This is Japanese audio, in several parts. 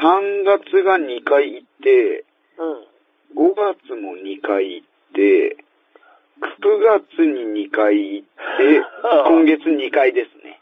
3月が2回行って、うん。5月も2回行って、9月に2回行って、今月2回ですね。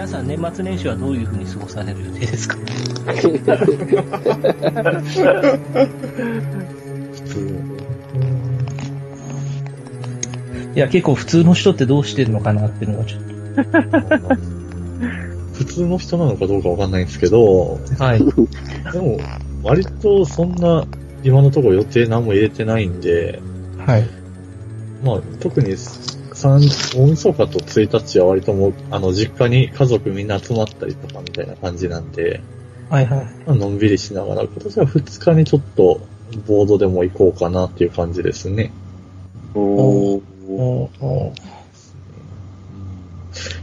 皆さん年末年始はどういうふうに過ごされる予定ですか？いや、結構普通の人ってどうしてるのかなっていうのがちょっ普通の人なのかどうかわかんないんですけど、と。はい。でも、割とそんな、今のところ予定何も入れてないんで、はい。まあ、特に、三、大晦日と1日は割ともう、あの、実家に家族みんな集まったりとかみたいな感じなんで、はいはい。まあのんびりしながら、今年は2日にちょっと、ボードでも行こうかなっていう感じですね。おー。おお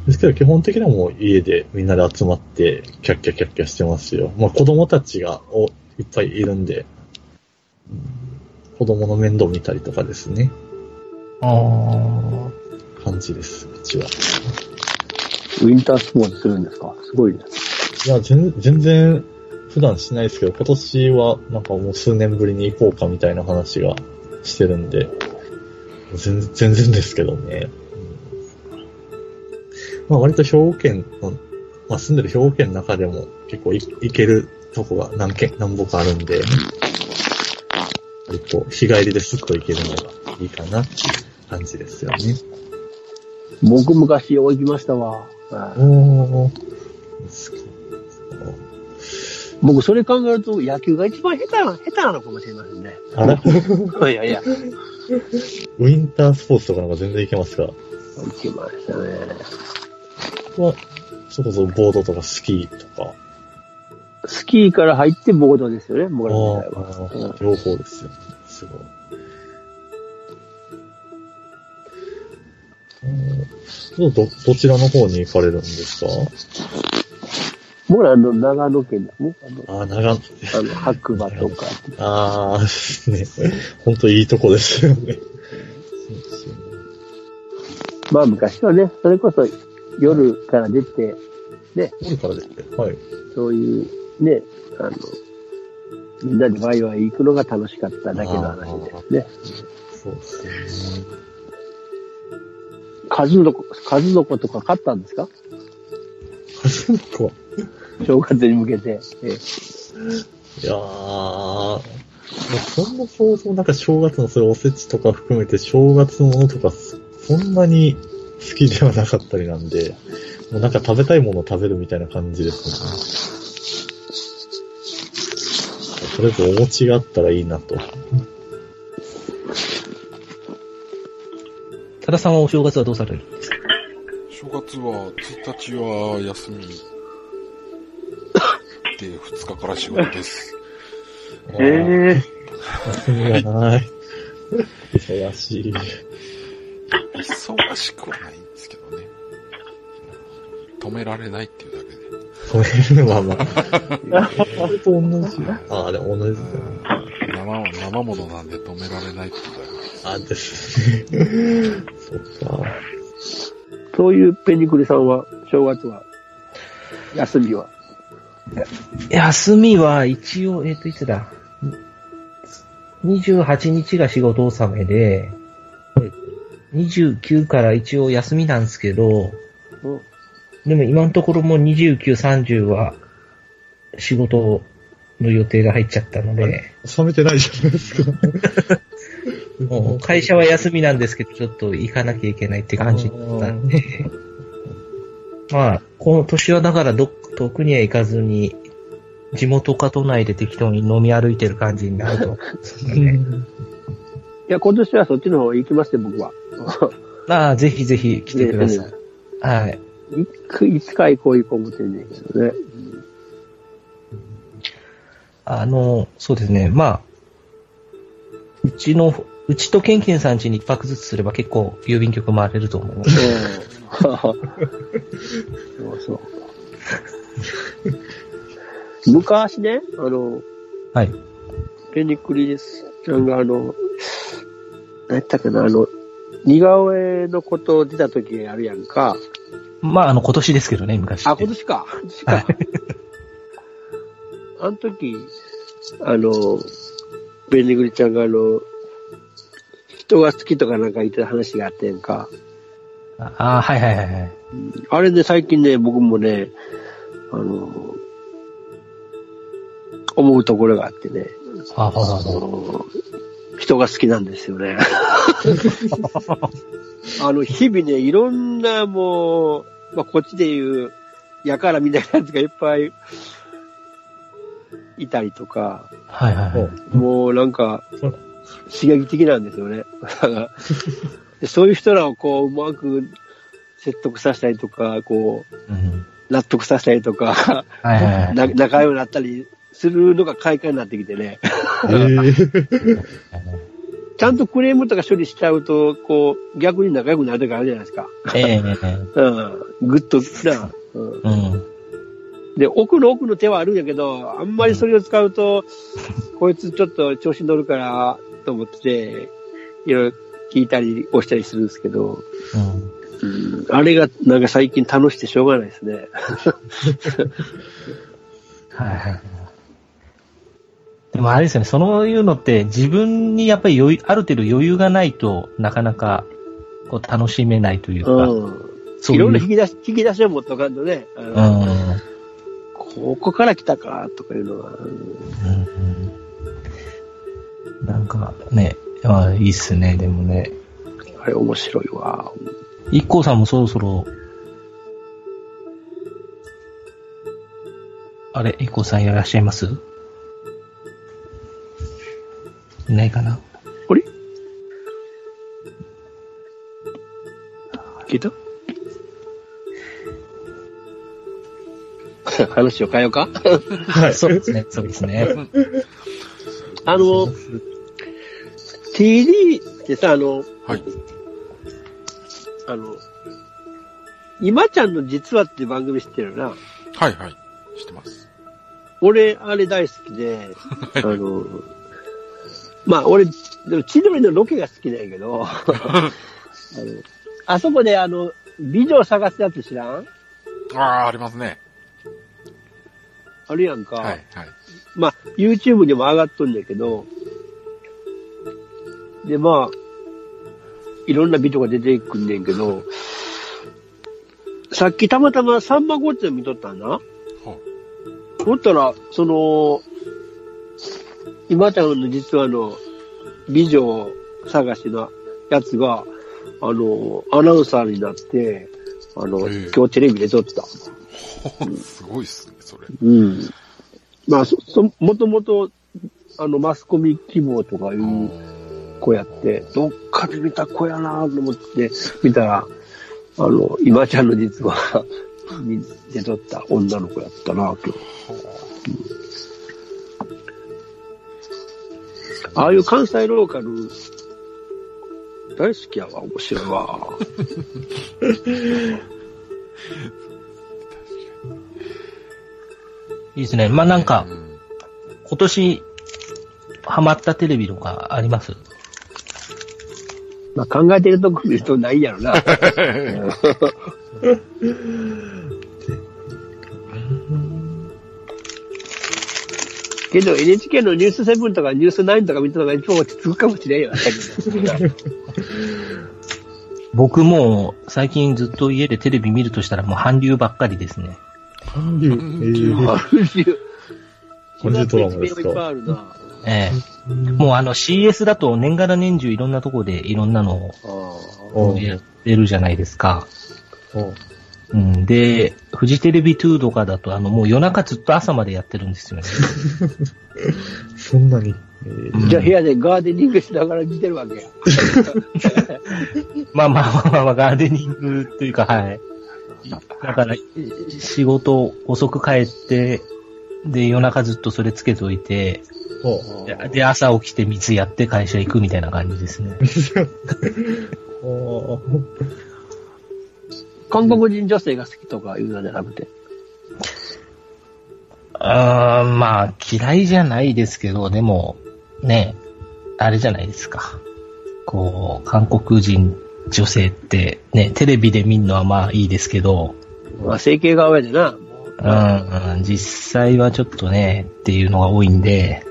ですけど、基本的にはもう家でみんなで集まって、キャッキャキャッキャしてますよ。まあ子供たちがおいっぱいいるんで、うん子供の面倒見たりとかですね。ああ。感じです、うちは。ウィンタースポーツするんですか？すごいね。いや、全全然普段しないですけど、今年はなんかもう数年ぶりに行こうかみたいな話がしてるんで、全然全然ですけどね。うんまあ割と兵庫県の、まあ住んでる兵庫県の中でも結構い行けるとこが何軒、何本かあるんで、割と日帰りですっと行けるのがいいかなっていう感じですよね。僕昔よう行きましたわ。はいおー。僕それ考えると野球が一番下手な、下手なのかもしれませんね。あら いやいや、ウィンタースポーツとかなんか全然行けますか？行きましたね。は、それこそボードとかスキーとか。スキーから入ってボードですよね、僕あらの時代あは。両方ですよ。すごい。うんど、どちらの方に行かれるんですか？僕らあの長野県だね。あの、ああ、長野。あの白馬とか。ああ、ね。ほんといいとこですよね。そうですよねまあ昔はね、それこそ夜から出て、ね、夜からですね。はい。そういうね、あの、みんなでワイワイ行くのが楽しかっただけの話ですね。そうですよね。数の子、数の子とか買ったんですか？数の子。正月に向けて。ええいやー、もうそんな想像、なんか正月のそういうおせちとか含めて正月のものとか、そんなに好きではなかったりなんで、もうなんか食べたいものを食べるみたいな感じですね。とりあえずお餅があったらいいなと。多田さんはお正月はどうされる？んですか正月は、1日は休み。で、2日から仕事です。ええ休みがない。忙しい。忙しくはないんですけどね。止められないっていうだけで。止めるのはまあ、と同じ。ああ、でも同じだな。生は生ものなんで止められないっていうだけ。あ、ですね。そっか。そういうペニクリさんは、正月は、休みは？休みは一応、えっ、と、いつだ ?28 日が仕事納めで、29から一応休みなんですけど、うんでも今のところもう29、30は仕事の予定が入っちゃったので、冷めてないじゃないですか。もう会社は休みなんですけど、ちょっと行かなきゃいけないって感じだったんで、まあ、この年はだからど、遠くには行かずに、地元か都内で適当に飲み歩いてる感じになると。ね、いや、今年はそっちの方行きますよ、僕は。ああ、ぜひぜひ来てください。はい。いくいつか行こう行こう思ってんねんけどね。あの、そうですね。まあ、うちの、うちとケンケンさん家に一泊ずつすれば結構郵便局回れると思う。うん。そうそう。昔ね、あの、はい。ペニクリです。なんかあの、何やったかな、あの、似顔絵のこと出た時あるやんか。まあ、あの、今年ですけどね、昔。あ、今年か。今年か。はい あの時、あの、ベニグリちゃんがあの、人が好きとかなんか言ってた話があってんか。ああ、はいはいはいはい。あれで最近ね、僕もね、あの、思うところがあってね、あははあはの人が好きなんですよね。あの、日々ね、いろんなもう、まあ、こっちで言う、やからみたいなやつがいっぱいいたりとか、はいはいはい。もうなんか、刺激的なんですよね。そういう人らをこう、うまく説得させたりとか、こう、うん。納得させたりとか、はいはいはい。な仲良くなったりするのが快感になってきてね。えー ちゃんとクレームとか処理しちゃうと、こう、逆に仲良くなる時あるじゃないですか。ええうん。ぐっとな、うん。うん。で、奥の奥の手はあるんやけど、あんまりそれを使うと、こいつちょっと調子に乗るから、と思って、いろいろ聞いたり押したりするんですけど、うん。うん、あれがなんか最近楽しくてしょうがないですね。はいはいはい。でもあれですよね、そういうのって自分にやっぱり余裕、ある程度余裕がないとなかなかこう楽しめないというか、うん。そういろんな引き出し、引き出しを持っとかんとね、あうのん。ここから来たか、とかいうのは、うんうんなんかね、ああいいっすね、でもね。あれ面白いわ。一光さんもそろそろ、あれ、一光さんいらっしゃいます？いないかな？あれ？聞いた？話を変えようか？はい。そうですね、そうですね。あの、TD ってさ、あの、はい。あの、今ちゃんの実はっていう番組知ってるな？はいはい。知ってます。俺、あれ大好きで、あの、まあ俺、でも千鳥のロケが好きなんやけど、あの、あそこであの、美女を探すやつ知らん？ああ、ありますね。あるやんか。はいはい。まあ、YouTube にも上がっとんだけど、で、まあ、いろんな美女が出てくんねんけど、さっきたまたまサンマゴッチャ見とったんだ。は思ったら、その、今ちゃんの実はあの、美女探しのやつが、あの、アナウンサーになって、あの、へえ今日テレビで撮った。すごいっすね、それ。うん。まあ、そ、そ、もともと、あの、マスコミ希望とかいう子やって、どっかで見た子やなと思って見たら、あの、今ちゃんの実は、に出とった女の子やったな今日。ああいう関西ローカル、大好きやわ、面白いわ。いいですね。まあなんかう、ん今年、ハマったテレビとかあります？まあ考えてるとこ見るとないやろな。けど NHK のニュース7とかニュース9とか見たのが一番落ち着くかもしれんよ。僕も最近ずっと家でテレビ見るとしたらもう韓流ばっかりですね。韓流。えー、韓流。韓流ドラマですか？ええもうあの CS だと年がら年中いろんなとこでいろんなのをやってるじゃないですか。おうん。で、フジテレビ2とかだと、あの、もう夜中ずっと朝までやってるんですよね。そんなに。えーじゃあ部屋でガーデニングしながら見てるわけや。まあまあまあまあまあ、ガーデニングというか、はい。だから、仕事遅く帰って、で、夜中ずっとそれつけといて、ほでで、朝起きて水やって会社行くみたいな感じですね。韓国人女性が好きとかいうのじゃなくて？あーまあ、嫌いじゃないですけど、でも、ね、あれじゃないですか。こう、韓国人女性って、ね、テレビで見るのはまあいいですけど、まあ、整形が上でな。もううん、うん、実際はちょっとね、っていうのが多いんで、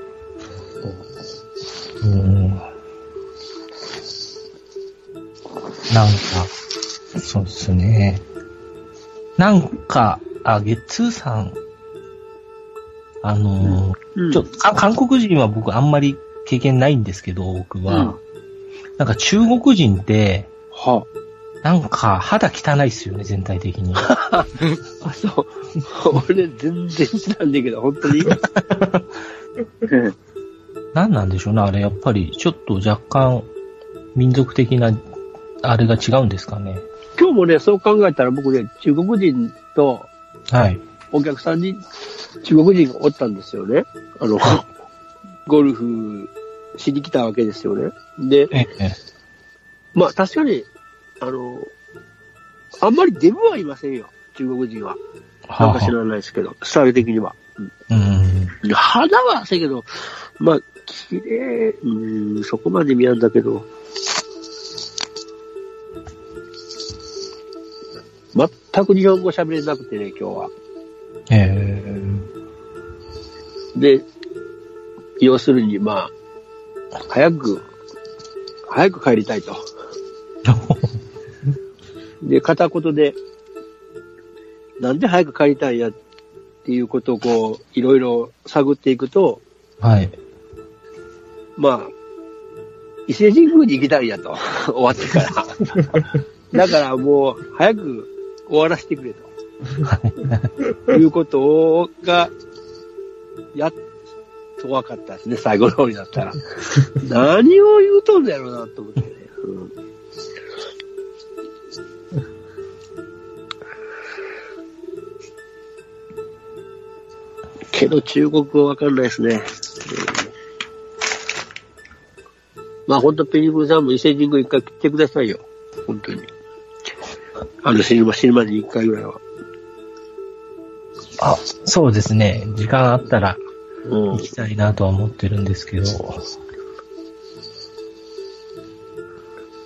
うん。なんか、そうですね。なんか、あ、ゲッツーさん、あのーうん。ちょか韓国人は僕あんまり経験ないんですけど、僕は。うん。なんか中国人って、はなんか肌汚いっすよね、全体的に。あ、あ、そう。俺全然知らんねんけど、本当に。う ん何なんでしょうね、あれ。やっぱり、ちょっと若干、民族的な、あれが違うんですかね。今日もね、そう考えたら僕ね、中国人とはい。お客さんに中国人がおったんですよね。あの、ゴルフしに来たわけですよね。で、ええ。まあ確かに、あの、あんまりデブはいませんよ、中国人は。なんか知らないですけど、スタイル的には。うん。肌はせやけど、まあ、綺麗、うん、そこまで見やんだけど、全く日本語喋れなくてね、今日は。ええ。で、要するに、まあ、早く、早く帰りたいと。で、片言で、なんで早く帰りたいんやっていうことをこう、いろいろ探っていくと、はい。まあ、伊勢神宮に行きたいんやと。終わってから。だからもう、早く終わらせてくれと。いうことが、やっと分かったですね、最後の方になったら。何を言うとんのやろうなと思ってね。うんけど中国語わかんないですね。うんまあ本当ペニブルさんも伊勢神宮一回来てくださいよ。本当に。あの、死ぬま、死ぬまでに一回ぐらいは。あ、そうですね。時間あったらうん行きたいなとは思ってるんですけど。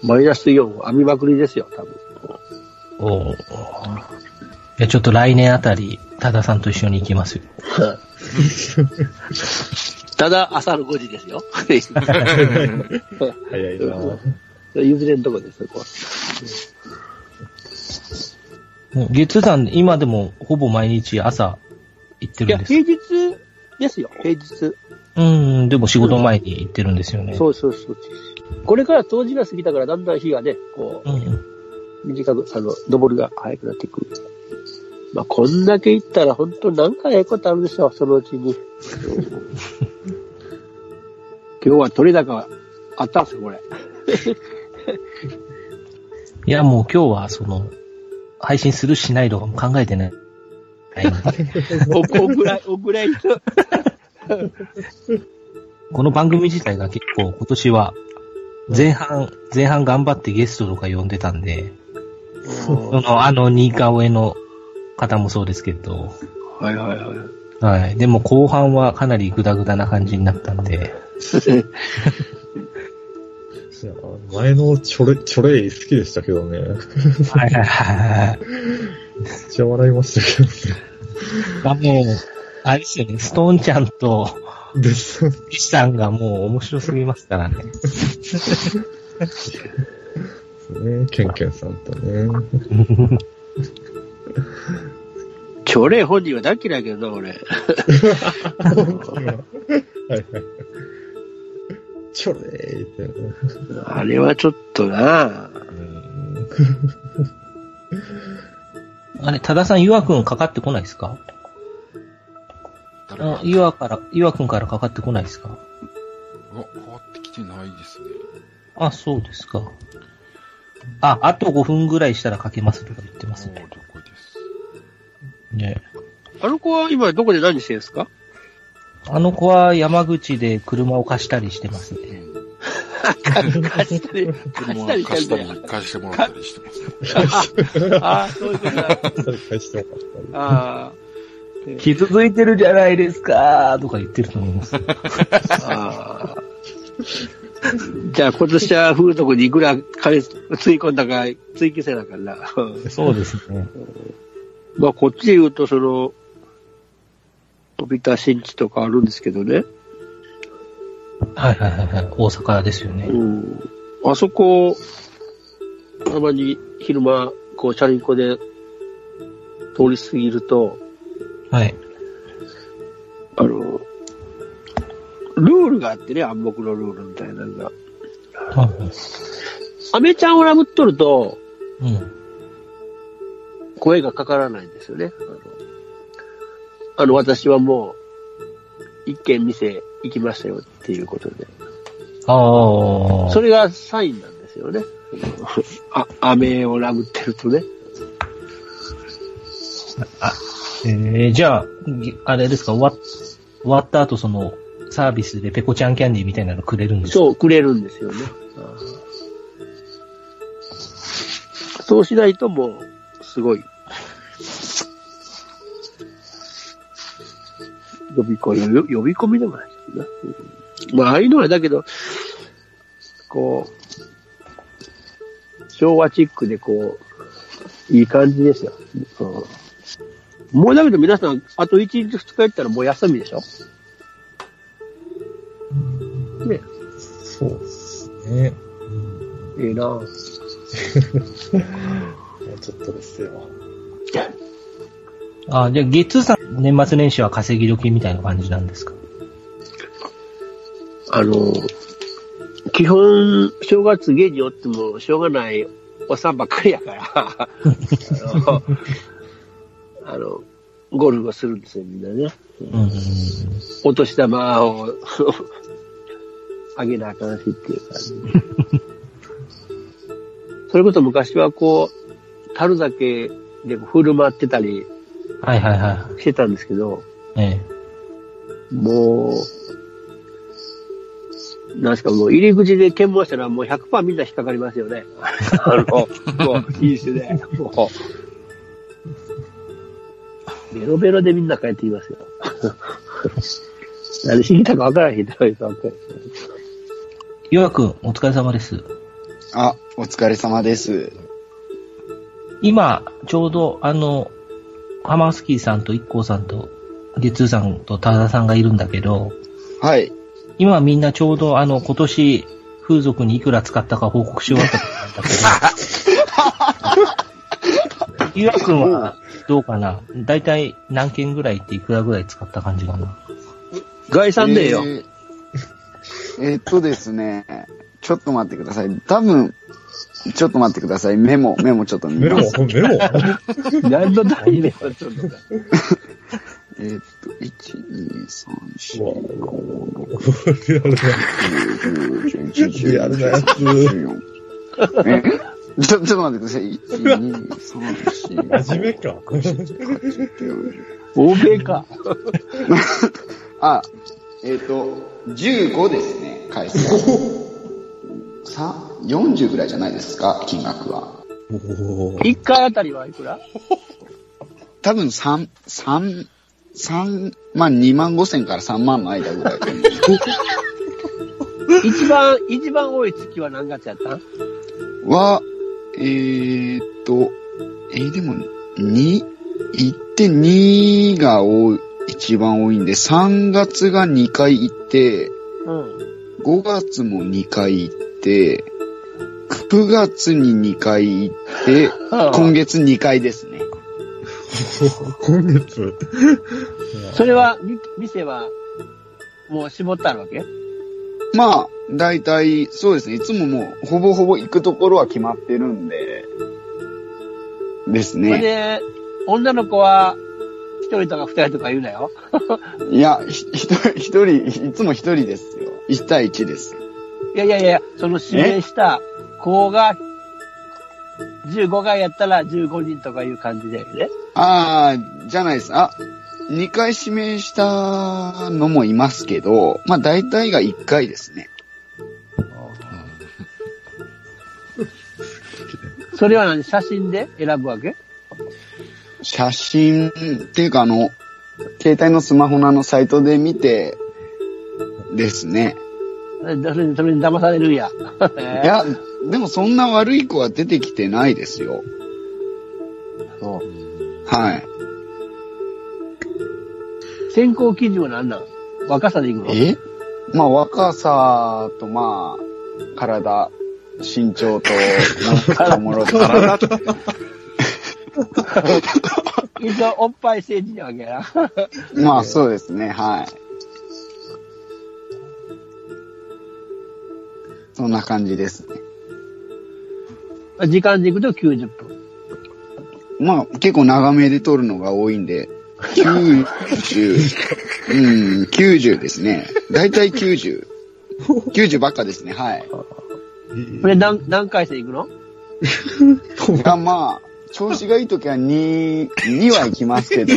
マイナスイオンを編みまくりですよ、多分。おーいや、ちょっと来年あたり、多田さんと一緒に行きますよ。ただ、朝の5時ですよ。早いな譲れんとこですよ、こもう月山、今でもほぼ毎日朝行ってう。いや、るんです。平日ですよ、平日。うん、でも仕事前に行ってるんですよね。そうそうそう。これから冬至が過ぎたから、だんだん日がね、こうんうん。う、短く、あの、昇りが早くなっていく。まあ、こんだけ行ったら、本当なんかええことあるでしょ、そのうちに。今日は取れ高あったんですよ、これ。いや、もう今日は、その、配信するしないとかも考えてない。お、おぐらい、おぐらいの。この番組自体が結構今年は、前半、前半頑張ってゲストとか呼んでたんで、その、あの、新川上の方もそうですけど、はいはいはい。はい。でも後半はかなりグダグダな感じになったんで、前のチョレ、チョレイ好きでしたけどね。めっはいはいはい。ちゃ笑いましたけがもう、あれですよね、ストーンちゃんと、どね。です。リシさんがもう面白すぎますからね。ね、ケンケンさんとね。朝礼本人は大嫌いやけどな、俺。はいはい。チョレイってね。あれはちょっとなうんあれ、多田さん、ゆわくんかかってこないですか？ゆわから、ゆわくんからかかってこないですか？うわ、変わってきてないですね。あ、そうですか。あ、あと5分ぐらいしたらかけますとか言ってますね。ねあの子は今どこで何してるんですか？あの子は山口で車を貸したりしてますね。貸したり、貸したり貸した。り、貸してもらったりしてますね。ああ、そういうことだ。返してもらったり。あ傷ついてるじゃないですかとか言ってると思います。あ、ああ。じゃあ今年は風俗にいくら金つい込んだか追記せなあかんな。そうですね。まあこっちで言うとその、飛び田新地とかあるんですけどね。はいはいはいはい。大阪ですよね。うん。あそこ、たまに昼間、こう、チャリンコで通り過ぎると、はい。あの、ルールがあってね、暗黙のルールみたいなのが。はいアメちゃんをラブっとると、うん。声がかからないんですよね。あの、あの私はもう、一軒店行きましたよっていうことで。ああ。それがサインなんですよね。あ、飴をラブってるとね。えー、じゃあ、ぎあれですか、終わ終わった後、その、サービスでペコちゃんキャンディーみたいなのくれるんですか？そう、くれるんですよね。そうしないともう、すごい。呼び込み、呼び込みでもないですよね。うんまあ、ああいうのはだけど、こう、昭和チックでこう、いい感じですよ。うんもうだけど皆さん、あと1日2日やったらもう休みでしょ？ねそうですね。ええなぁもうちょっとですよ。あじゃあ、ゲッツーさん、年末年始は稼ぎ時みたいな感じなんですか？あの、基本、正月家におってもしょうがないおっさんばっかりやから、あの、あのゴルフをするんですよ、みんなね。うん。お年玉をあげなあかんしっていう感じ。それこそ昔はこう、樽酒で振る舞ってたりはいはいはしてたんですけど、い。えもう、なんすか、もう入り口で検問したらもう100%みんな引っかかりますよね。あの、もう、飲酒で。もう、ベロベロでみんな帰ってきますよ。何しに来たか分からへん人がいるわけですよえヨアくん、お疲れ様です。あ、お疲れ様です。今、ちょうど、あの、ハマースキーさんとイッコーさんと、ゲッツーさんとタダさんがいるんだけど、はい。今みんなちょうど、あの、今年、風俗にいくら使ったか報告し終わったんだけど、ゆうやくんはどうかな？だいたい何件ぐらいっていくらぐらい使った感じかな？概算でよ。えーえーっとですね、ちょっと待ってください。多分、ちょっと待ってください。メモ、メモちょっと見メモ？ます。メモ？何の大事でちょっと。えーっと、1、2、3、うわ4、リアルな、5、6、7、リアルなやつ。14。えちょ、ちょっと待ってください。1、2、3、4、真面目か。5、欧米か。あ、えっ、と、15ですね、回数。さ、40ぐらいじゃないですか、金額は。おー一回あたりはいくら？多分3、3、3、まあ2万5千から3万の間ぐらい 一番、一番多い月は何月やったん？は、えーっと、えーでも、2、行って2が多い、一番多いんで、3月が2回行って、うん。5月も2回行って、9月に2回行って、今月2回ですね。今月？それは、み店は、もう絞ったわけ？まあ、大体、そうですね。いつももう、ほぼほぼ行くところは決まってるんで、ですそれね。で、女の子は、一人とか二人とか言うなよ？いや、ひ一人、一人、いつも一人ですよ。一対一です。いやいやいや、その指名した子が、15回やったら15人とかいう感じだよね。ああ、じゃないです。あ、二回指名したのもいますけど、まあ大体が一回ですね。それは何？写真で選ぶわけ？写真っていうかあの、携帯のスマホのあのサイトで見て、ですね。それに騙されるんや。いや、でもそんな悪い子は出てきてないですよ。そう。はい。選考基準は何なん若さでいくの？え？まあ若さとまあ、体、身長と、ももろと。体 一応おっぱい政治なわけやな。まあそうですね、はい。そんな感じですね。時間でいくと90分。まあ結構長めで撮るのが多いんで、90、うん、90ですね。だいたい90。90ばっかですね、はい。これ何、何回戦いくの？いや、まあ、調子がいい時は2、2は行きますけど、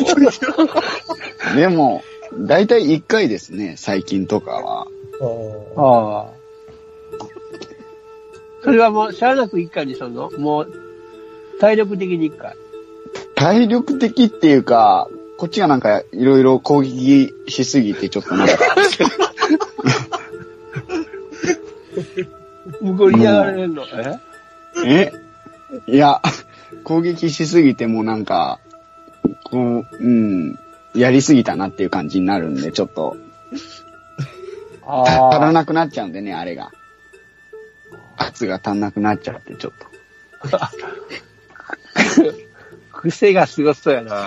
でも、だいたい1回ですね、最近とかは。ああ。それはもう、しゃあなく1回にするの？もう、体力的に1回。体力的っていうか、こっちがなんかいろいろ攻撃しすぎてちょっとなんか、向こうに嫌がられるの？え？え？いや、攻撃しすぎてもなんか、こう、うん、やりすぎたなっていう感じになるんで、ちょっと、足らあなくなっちゃうんでね、あれが。圧が足んなくなっちゃって、ちょっと。あ。癖がすごそうやな。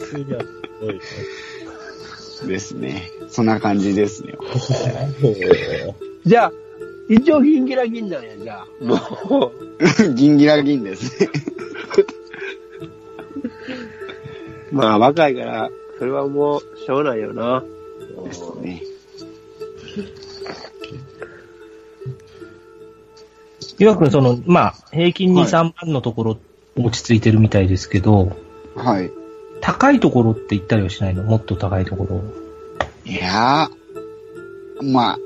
次がすごいですね。ですね。そんな感じですね。じゃあ、一応ギンギラギンなんや、じゃあ。も ギンギラギンですね。う。まあ、若いから、それはもう、しょうがないよな。ですね。岩くん、その、まあ、平均にはい3万のところ落ち着いてるみたいですけど、はい。高いところって言ったりはしないの？もっと高いところ。いやー、まあ、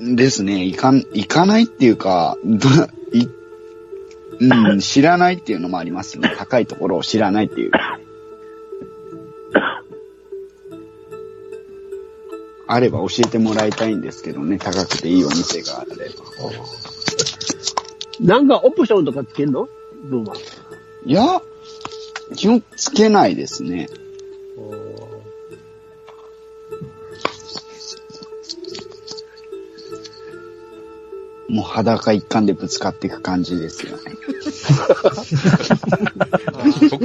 ですね、行かん、行かないっていうか、どい、うん、知らないっていうのもありますね。高いところを知らないっていう。あれば教えてもらいたいんですけどね、高くていいお店があれば。なんかオプションとかつけんの？ブーマいや、基本つけないですね。もう裸一貫でぶつかっていく感じですよね。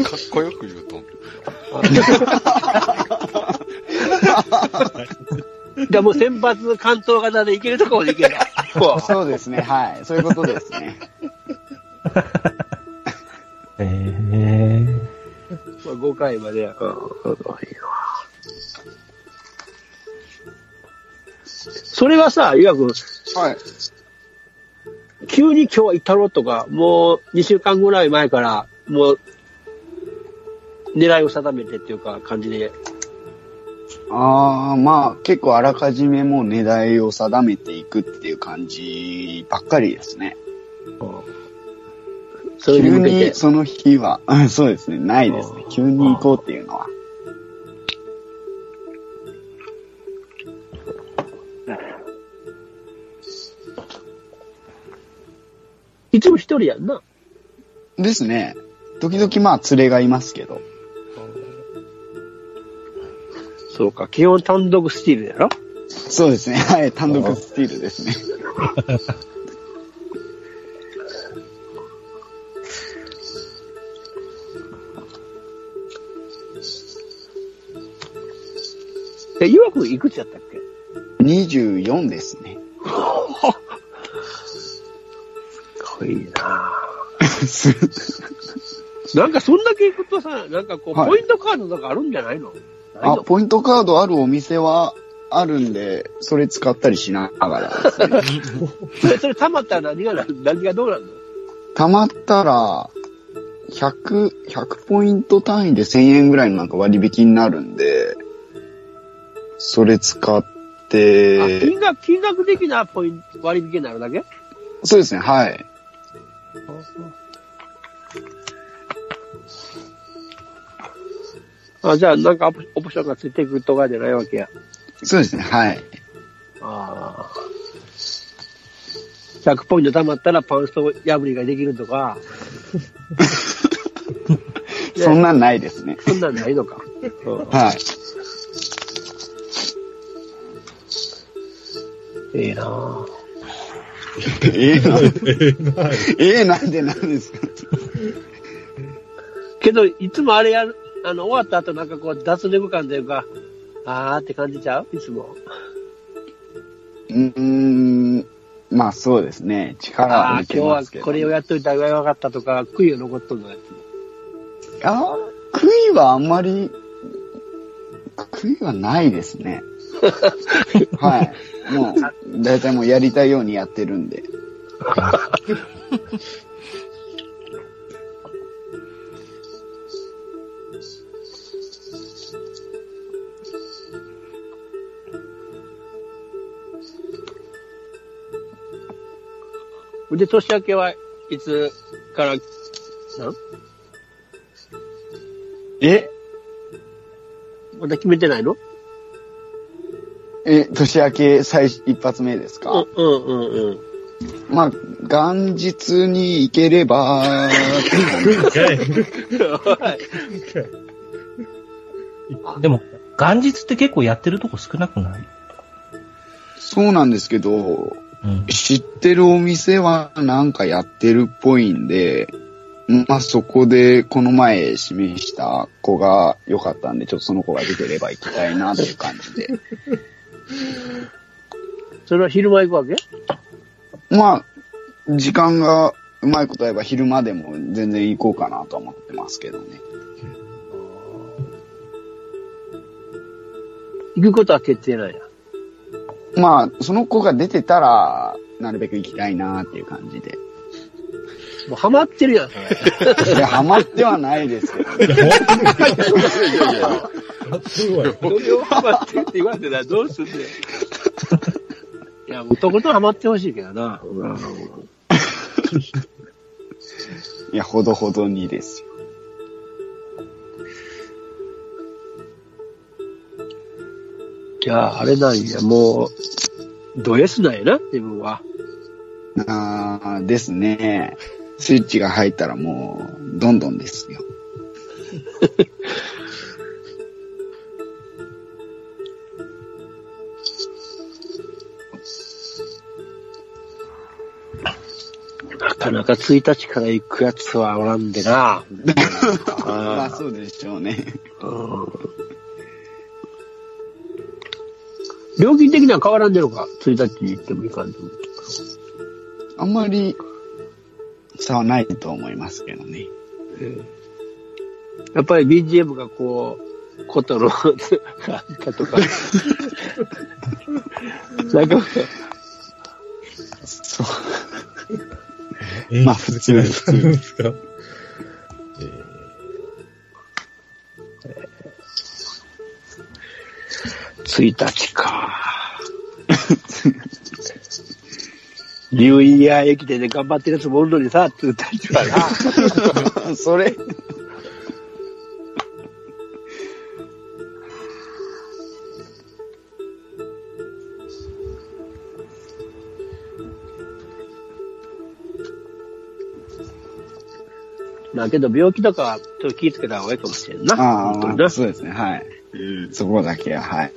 かっこよく言うと。じゃあもう先発関東型でいけるところでいける。そうですね、はい。そういうことですね。へ えまあ、5回までや。うん、いいわそれはさ、いわくん、はい。急に今日は行ったろとか、もう2週間ぐらい前から、もう、狙いを定めてっていうか、感じで。ああ、まあ結構あらかじめもう値段を定めていくっていう感じばっかりですね。それに急に。その日は、う んそうですね、ないですね。急に行こうっていうのは。いつも一人やんな。ですね。時々まあ連れがいますけど。そうか、基本単独スチールやろ？そうですね。はい。単独スティールですね。え、ゆわくんいくつやったっけ？24ですね。かっこいいな。なんかそんだけ行くとさ、なんかこう、はいポイントカードとかあるんじゃないの？あ、のポイントカードあるお店はあるんで、それ使ったりしながらね。それ、それ溜まったら何がな、何がどうなるの？溜まったら、100、100ポイント単位で1000円ぐらいのなんか割引になるんで、それ使っあ、て、金額、金額的なポイント、割引になるだけ？そうですね、はい。あ、じゃあ、なんかオプションがついてくるとかじゃないわけや。そうですね、はい。ああ。100ポイント貯まったらパンスト破りができるとか。ね そんなんないですね。そんなんないのか。うんはい。ええなぁ。ええな、えー、ない。ええなんでなんですか？けど、いつもあれやる、あの、終わった後なんかこう、脱力感というか、あーって感じちゃう？いつも。うーん、まあそうですね。力あは抜あー、今日はけますけど、これをやっといた方がよかったとか、悔いが残っとるのやつ。あ悔いはあんまり、悔いはないですね。はい。もう、だいたいもうやりたいようにやってるんで。で、年明けはいつから、なん？え？まだ決めてないの？え、年明け最初一発目ですか、うんうんうんうん。まあ、元日に行ければ、でも、元日って結構やってるとこ少なくない？そうなんですけど、うん。知ってるお店はなんかやってるっぽいんで、まあそこでこの前示した子が良かったんで、ちょっとその子が出てれば行きたいなっていう感じで。それは昼間行くわけ？まあ、時間がうまいこと言えば昼間でも全然行こうかなとは思ってますけどね。行くことは決定なんや。まあ、その子が出てたら、なるべく行きたいなっていう感じで。もうハマってるやん、それ。いや、ハマってはないですけどね。すごい。それをハマってるって言われてたらどうすんねん。いや、もうとことんハマってほしいけどな。いや、ほどほどにですよ。じゃあ、あれなんや、もう、ド S なんやな、自分は。あーですね。スイッチが入ったらもう、どんどんですよ。なかなか1日から行くやつはおらんでな。まあそうでしょうね。うん料金的には変わらんでるのか ?1 日に行ってもいかんでも。あんまり差はないと思いますけどね。やっぱり BGM がこう、ことの、なんかとか。なんか、そう。演まあ普通ですか1日か。ニューイヤー駅伝で頑張ってるやつもおるのにさ、1日はな。それ、まあけど病気とかはちょっと気ぃつけた方がいいかもしれんな。ああ。そうですね、はい。うんそこだけは、はい。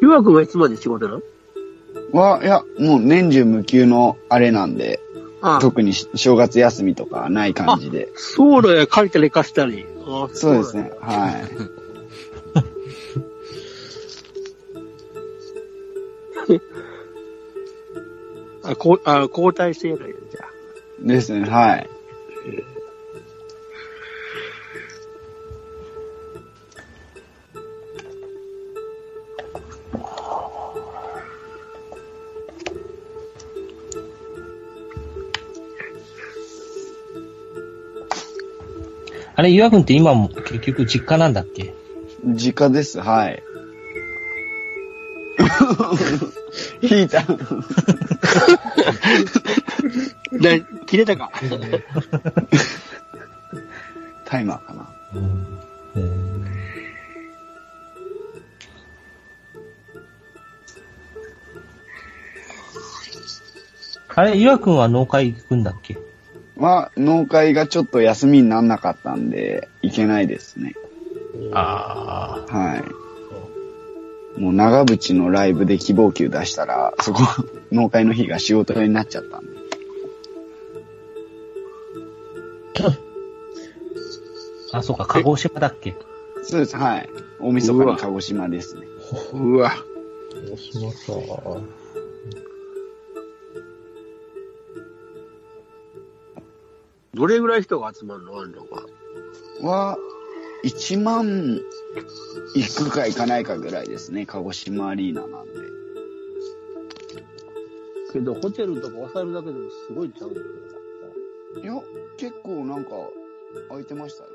ゆわくんはいつまで仕事なの？は、いや、もう年中無休のあれなんで、ああ特にし正月休みとかない感じで。そうだよ、借りたり貸したり。あそうですね、はい。あ、こうあ交代制なんや、じゃあ。ですね、はい。あれ、岩君って今も結局実家なんだっけ？実家です、はい。引いた。で、切れたか？タイマーかな。うん。あれ、岩君は農会行くんだっけ？まあ、農会がちょっと休みになんなかったんで、行けないですね。ああ。はい。もう長渕のライブで希望球出したら、そこ、農会の日が仕事になっちゃったんで。あ、そうか、鹿児島だっけ？そうです、はい。大晦日に鹿児島ですね。うわ。大島か。どれぐらい人が集まるの？あんのか。は、1万行くか行かないかぐらいですね。鹿児島アリーナなんで。けど、ホテルとか抑えるだけでもすごいちゃういや、結構なんか、空いてましたよ。